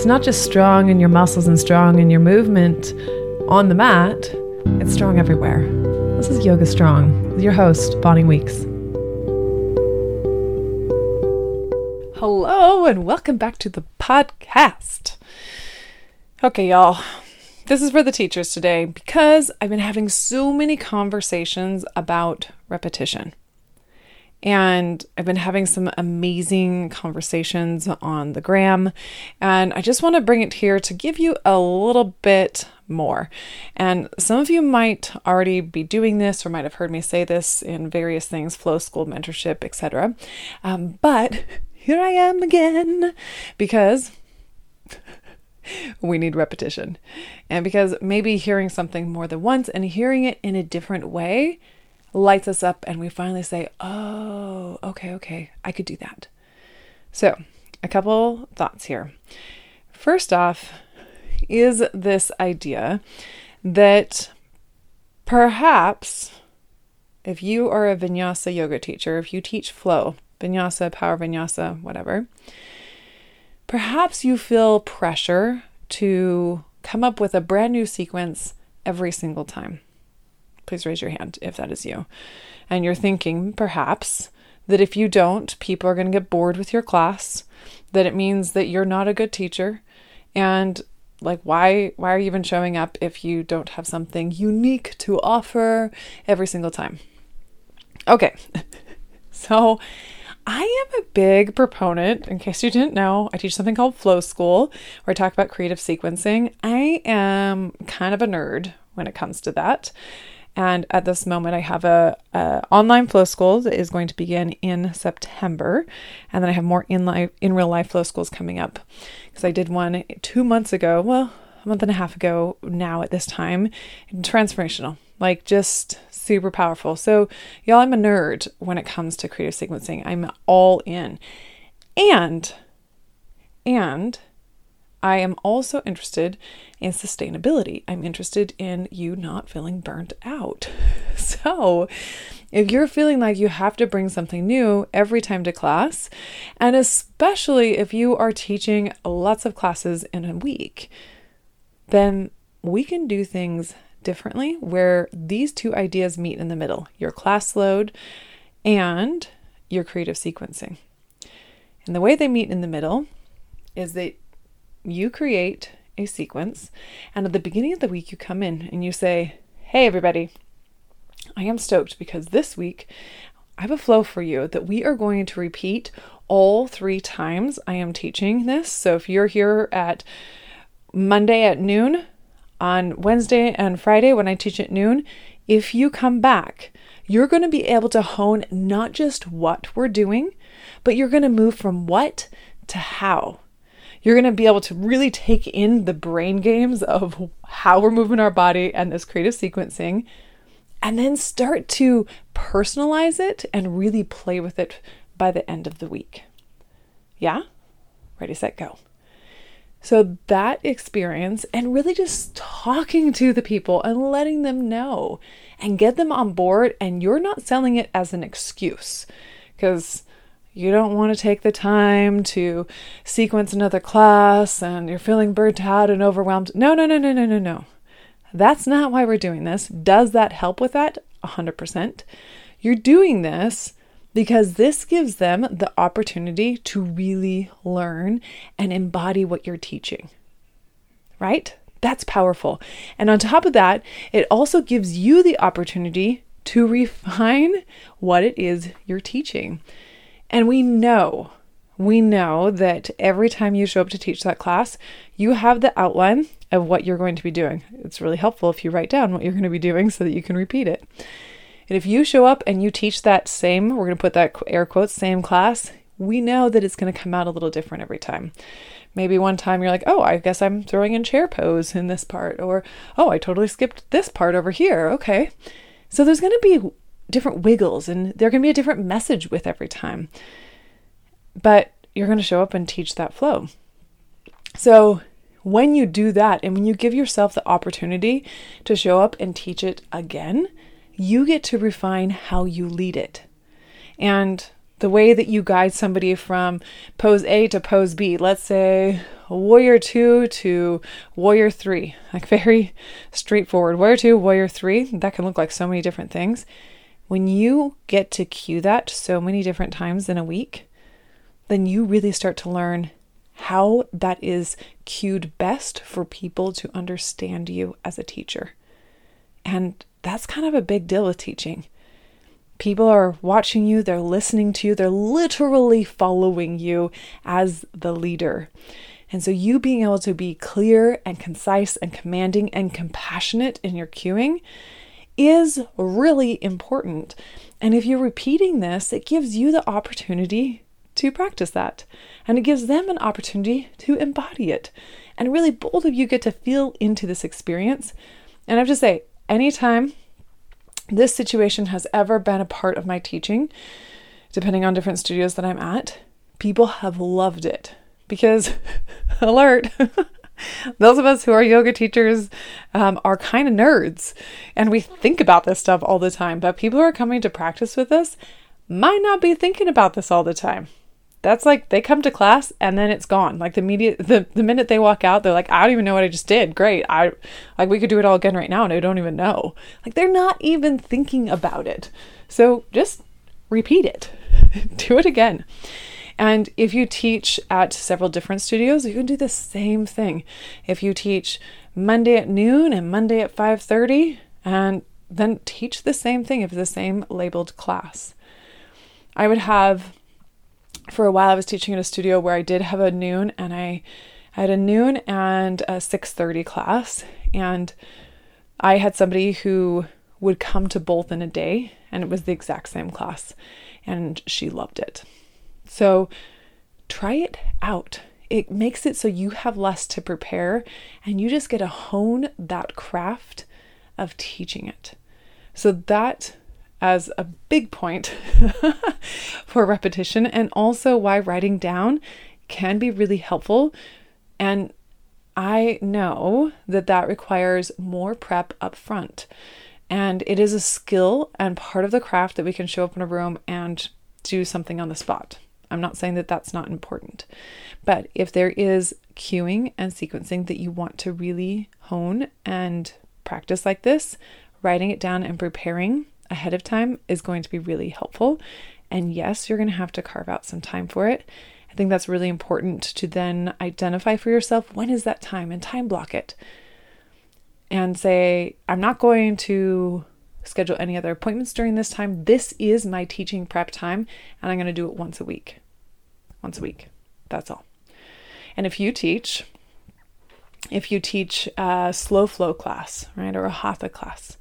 It's not just strong in your muscles and strong in your movement on the mat, it's strong everywhere. This is Yoga Strong with your host, Bonnie Weeks. Hello, and welcome back to the podcast. Okay, y'all, this is for the teachers today because I've been having so many conversations about repetition. And I've been having some amazing conversations on the gram. And I just want to bring it here to give you a little bit more. And some of you might already be doing this or might have heard me say this in various things flow school, mentorship, etc. Um, but here I am again because we need repetition. And because maybe hearing something more than once and hearing it in a different way lights us up and we finally say, oh, okay, okay, I could do that. So, a couple thoughts here. First off, is this idea that perhaps if you are a vinyasa yoga teacher, if you teach flow, vinyasa, power vinyasa, whatever, perhaps you feel pressure to come up with a brand new sequence every single time. Please raise your hand if that is you. And you're thinking, perhaps, that if you don't, people are going to get bored with your class, that it means that you're not a good teacher. And like why why are you even showing up if you don't have something unique to offer every single time? Okay. so I am a big proponent, in case you didn't know, I teach something called Flow School where I talk about creative sequencing. I am kind of a nerd when it comes to that. And at this moment, I have a, a, online flow school that is going to begin in September, and then I have more in life in real life flow schools coming up because I did one two months ago. Well, a month and a half ago now at this time, transformational, like just super powerful. So, y'all, I'm a nerd when it comes to creative sequencing. I'm all in, and and I am also interested in sustainability. I'm interested in you not feeling burnt out. So, if you're feeling like you have to bring something new every time to class, and especially if you are teaching lots of classes in a week, then we can do things differently where these two ideas meet in the middle your class load and your creative sequencing. And the way they meet in the middle is that you create a sequence, and at the beginning of the week, you come in and you say, Hey, everybody, I am stoked because this week I have a flow for you that we are going to repeat all three times I am teaching this. So if you're here at Monday at noon, on Wednesday and Friday when I teach at noon, if you come back, you're going to be able to hone not just what we're doing, but you're going to move from what to how. You're going to be able to really take in the brain games of how we're moving our body and this creative sequencing, and then start to personalize it and really play with it by the end of the week. Yeah? Ready, set, go. So, that experience and really just talking to the people and letting them know and get them on board, and you're not selling it as an excuse because you don't want to take the time to sequence another class and you're feeling burnt out and overwhelmed. No, no, no, no, no, no, no. That's not why we're doing this. Does that help with that? 100%. You're doing this because this gives them the opportunity to really learn and embody what you're teaching. Right? That's powerful. And on top of that, it also gives you the opportunity to refine what it is you're teaching. And we know, we know that every time you show up to teach that class, you have the outline of what you're going to be doing. It's really helpful if you write down what you're going to be doing so that you can repeat it. And if you show up and you teach that same, we're going to put that air quotes, same class we know that it's going to come out a little different every time. Maybe one time you're like, oh, I guess I'm throwing in chair pose in this part, or oh, I totally skipped this part over here. Okay. So there's going to be different wiggles and there can be a different message with every time. But you're going to show up and teach that flow. So when you do that and when you give yourself the opportunity to show up and teach it again, you get to refine how you lead it. And the way that you guide somebody from pose A to pose B, let's say warrior 2 to warrior 3, like very straightforward. Warrior 2, warrior 3, that can look like so many different things. When you get to cue that so many different times in a week, then you really start to learn how that is cued best for people to understand you as a teacher. And that's kind of a big deal with teaching. People are watching you, they're listening to you, they're literally following you as the leader. And so, you being able to be clear and concise and commanding and compassionate in your cueing is really important. And if you're repeating this, it gives you the opportunity to practice that. And it gives them an opportunity to embody it. And really, both of you get to feel into this experience. And I have to say, anytime this situation has ever been a part of my teaching, depending on different studios that I'm at, people have loved it because, alert, those of us who are yoga teachers um, are kind of nerds and we think about this stuff all the time. But people who are coming to practice with us might not be thinking about this all the time that's like they come to class and then it's gone. Like the media the, the minute they walk out, they're like, I don't even know what I just did. Great. I like we could do it all again right now and I don't even know. Like they're not even thinking about it. So just repeat it. do it again. And if you teach at several different studios, you can do the same thing. If you teach Monday at noon and Monday at 5:30 and then teach the same thing if the same labeled class. I would have for a while I was teaching in a studio where I did have a noon and I, I had a noon and a 6:30 class and I had somebody who would come to both in a day and it was the exact same class and she loved it. So try it out. It makes it so you have less to prepare and you just get to hone that craft of teaching it. So that as a big point for repetition, and also why writing down can be really helpful. And I know that that requires more prep up front. And it is a skill and part of the craft that we can show up in a room and do something on the spot. I'm not saying that that's not important. But if there is cueing and sequencing that you want to really hone and practice like this, writing it down and preparing ahead of time is going to be really helpful. And yes, you're going to have to carve out some time for it. I think that's really important to then identify for yourself when is that time and time block it. And say, I'm not going to schedule any other appointments during this time. This is my teaching prep time, and I'm going to do it once a week. Once a week. That's all. And if you teach, if you teach a slow flow class, right, or a hatha class,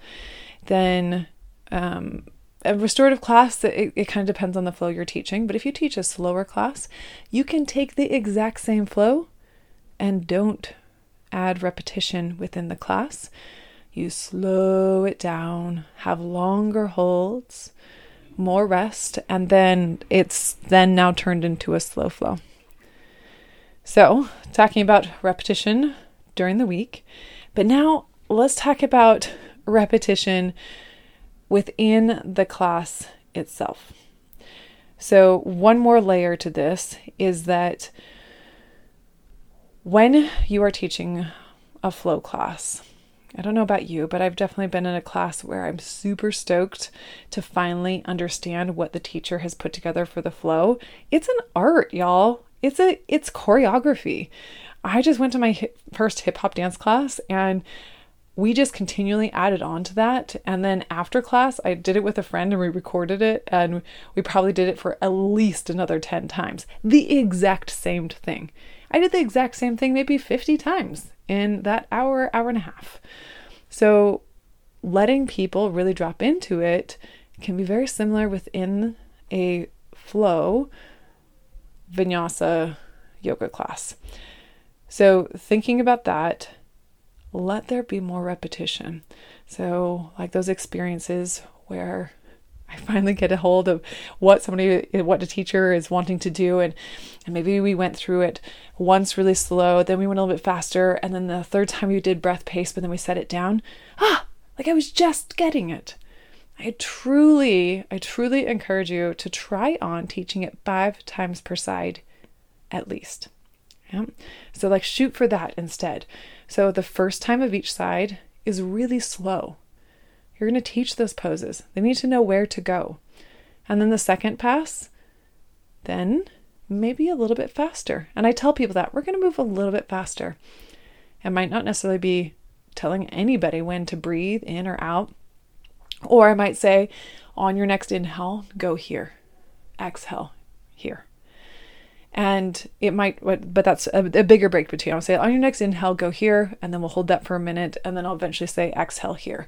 then um, a restorative class, it, it kind of depends on the flow you're teaching, but if you teach a slower class, you can take the exact same flow and don't add repetition within the class. You slow it down, have longer holds, more rest, and then it's then now turned into a slow flow. So, talking about repetition during the week, but now let's talk about repetition within the class itself. So, one more layer to this is that when you are teaching a flow class, I don't know about you, but I've definitely been in a class where I'm super stoked to finally understand what the teacher has put together for the flow. It's an art, y'all. It's a it's choreography. I just went to my hip, first hip hop dance class and we just continually added on to that. And then after class, I did it with a friend and we recorded it, and we probably did it for at least another 10 times. The exact same thing. I did the exact same thing maybe 50 times in that hour, hour and a half. So, letting people really drop into it can be very similar within a flow vinyasa yoga class. So, thinking about that, let there be more repetition. So, like those experiences where I finally get a hold of what somebody, what a teacher is wanting to do. And, and maybe we went through it once really slow, then we went a little bit faster. And then the third time we did breath pace, but then we set it down. Ah, like I was just getting it. I truly, I truly encourage you to try on teaching it five times per side at least. Yeah. So, like, shoot for that instead. So, the first time of each side is really slow. You're going to teach those poses. They need to know where to go. And then the second pass, then maybe a little bit faster. And I tell people that we're going to move a little bit faster. It might not necessarily be telling anybody when to breathe in or out. Or I might say, on your next inhale, go here. Exhale, here. And it might, but that's a, bigger break between. I'll say, on your next inhale, go here. And then we'll hold that for a minute. And then I'll eventually say, exhale here.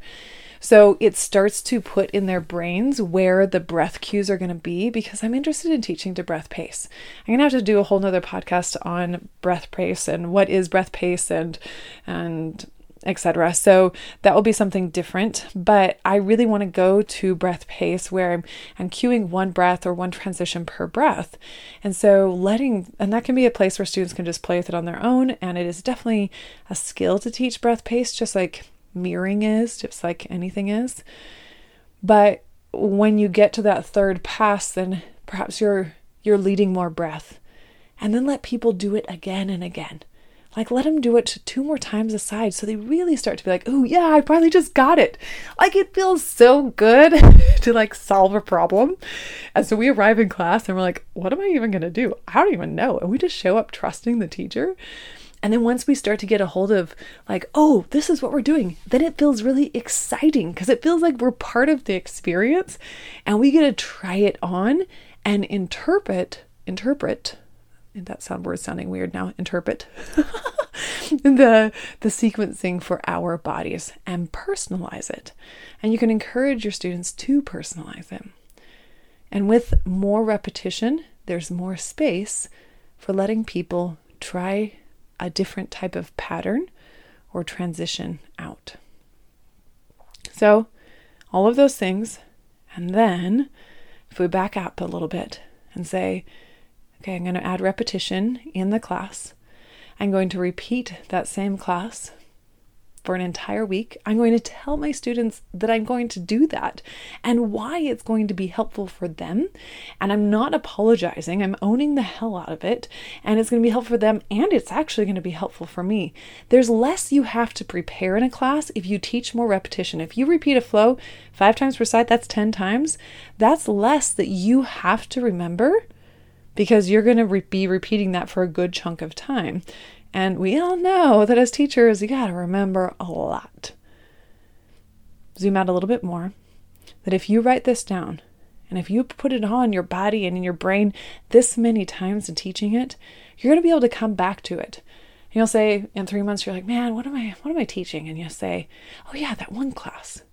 So it starts to put in their brains where the breath cues are going to be because I'm interested in teaching to breath pace. I'm going to have to do a whole nother podcast on breath pace and what is breath pace and, and, etc. So that will be something different, but I really want to go to breath pace where I'm, I'm cueing one breath or one transition per breath. And so letting, and that can be a place where students can just play with it on their own. And it is definitely a skill to teach breath pace, just like mirroring is, just like anything is. But when you get to that third pass, then perhaps you're you're leading more breath. And then let people do it again and again. Like let them do it two more times aside so they really start to be like, "Oh yeah, I finally just got it." Like it feels so good to like solve a problem. And so we arrive in class and we're like, "What am I even going to do? I don't even know." And we just show up trusting the teacher. And then once we start to get a hold of, like, oh, this is what we're doing, then it feels really exciting because it feels like we're part of the experience and we get to try it on and interpret, interpret, and that sound word sounding weird now, interpret the, the sequencing for our bodies and personalize it. And you can encourage your students to personalize it. And with more repetition, there's more space for letting people try a different type of pattern or transition out. So, all of those things. And then, if we back up a little bit and say, okay, I'm going to add repetition in the class. I'm going to repeat that same class for an entire week. I'm going to tell my students that I'm going to do that and why it's going to be helpful for them. And I'm not apologizing, I'm owning the hell out of it. And it's going to be helpful for them and it's actually going to be helpful for me. There's less you have to prepare in a class if you teach more repetition. If you repeat a flow five times per side, that's 10 times. That's less that you have to remember because you're going to re- be repeating that for a good chunk of time. And we all know that as teachers, you got to remember a lot. Zoom out a little bit more. That if you write this down and if you put it on your body and in your brain this many times in teaching it, you're going to be able to come back to it. And you'll say in three months, you're like, man, what am I, what am I teaching? And you'll say, oh yeah, that one class.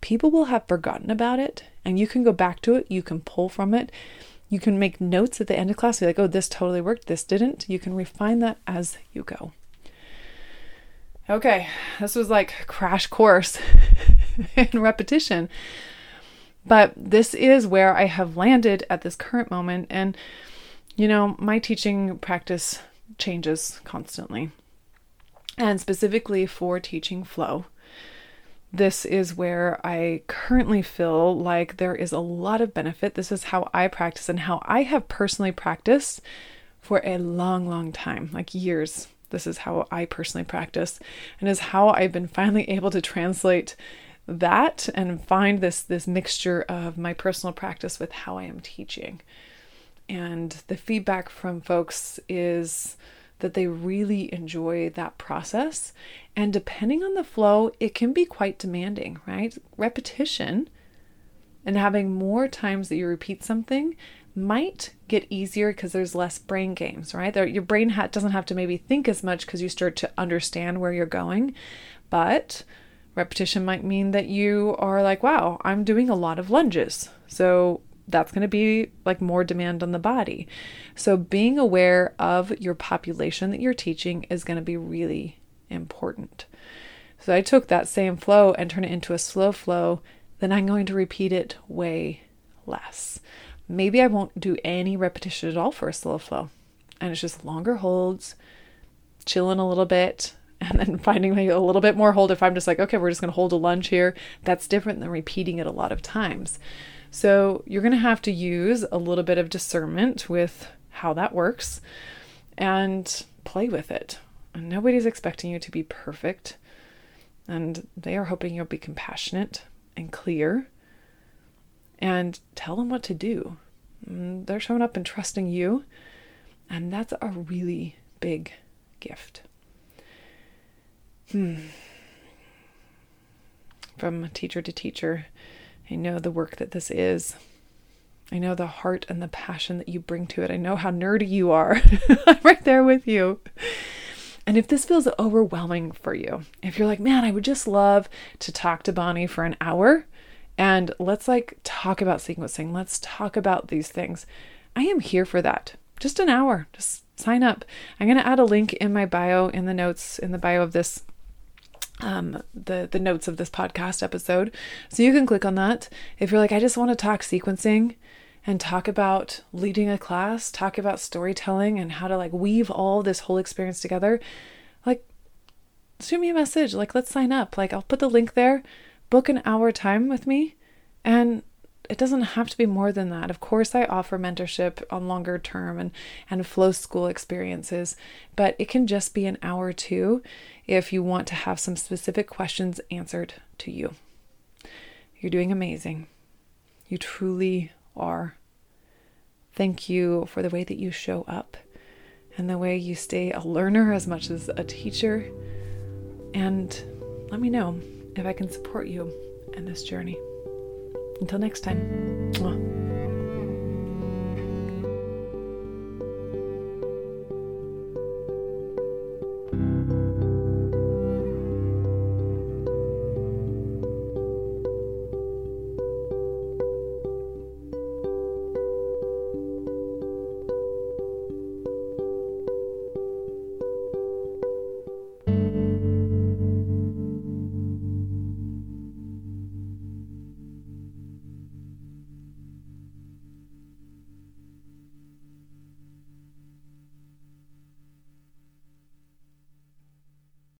People will have forgotten about it and you can go back to it. You can pull from it you can make notes at the end of class, be like, oh, this totally worked, this didn't. You can refine that as you go. Okay, this was like crash course in repetition. But this is where I have landed at this current moment. And, you know, my teaching practice changes constantly. And specifically for teaching flow, this is where I currently feel like there is a lot of benefit. This is how I practice and how I have personally practiced for a long, long time, like years. This is how I personally practice and is how I've been finally able to translate that and find this this mixture of my personal practice with how I am teaching. And the feedback from folks is that they really enjoy that process. And depending on the flow, it can be quite demanding, right? Repetition and having more times that you repeat something might get easier because there's less brain games, right? Your brain ha- doesn't have to maybe think as much because you start to understand where you're going. But repetition might mean that you are like, wow, I'm doing a lot of lunges. So that's going to be like more demand on the body. So, being aware of your population that you're teaching is going to be really important. So, I took that same flow and turned it into a slow flow. Then I'm going to repeat it way less. Maybe I won't do any repetition at all for a slow flow. And it's just longer holds, chilling a little bit, and then finding maybe a little bit more hold if I'm just like, okay, we're just going to hold a lunge here. That's different than repeating it a lot of times. So you're going to have to use a little bit of discernment with how that works and play with it. And nobody's expecting you to be perfect. And they are hoping you'll be compassionate and clear and tell them what to do. And mm, they're showing up and trusting you. And that's a really big gift. Hmm. From teacher to teacher, I know the work that this is. I know the heart and the passion that you bring to it. I know how nerdy you are. I'm right there with you. And if this feels overwhelming for you, if you're like, man, I would just love to talk to Bonnie for an hour and let's like talk about sequencing, let's talk about these things, I am here for that. Just an hour. Just sign up. I'm going to add a link in my bio, in the notes, in the bio of this um, the the notes of this podcast episode. So you can click on that if you're like, I just want to talk sequencing and talk about leading a class, talk about storytelling and how to like weave all this whole experience together. Like, shoot me a message. Like, let's sign up. Like, I'll put the link there. Book an hour time with me, and it doesn't have to be more than that. Of course, I offer mentorship on longer term and, and flow school experiences, but it can just be an hour too if you want to have some specific questions answered to you. You're doing amazing. You truly are. Thank you for the way that you show up and the way you stay a learner as much as a teacher. And let me know if I can support you in this journey. Until next time. Mwah.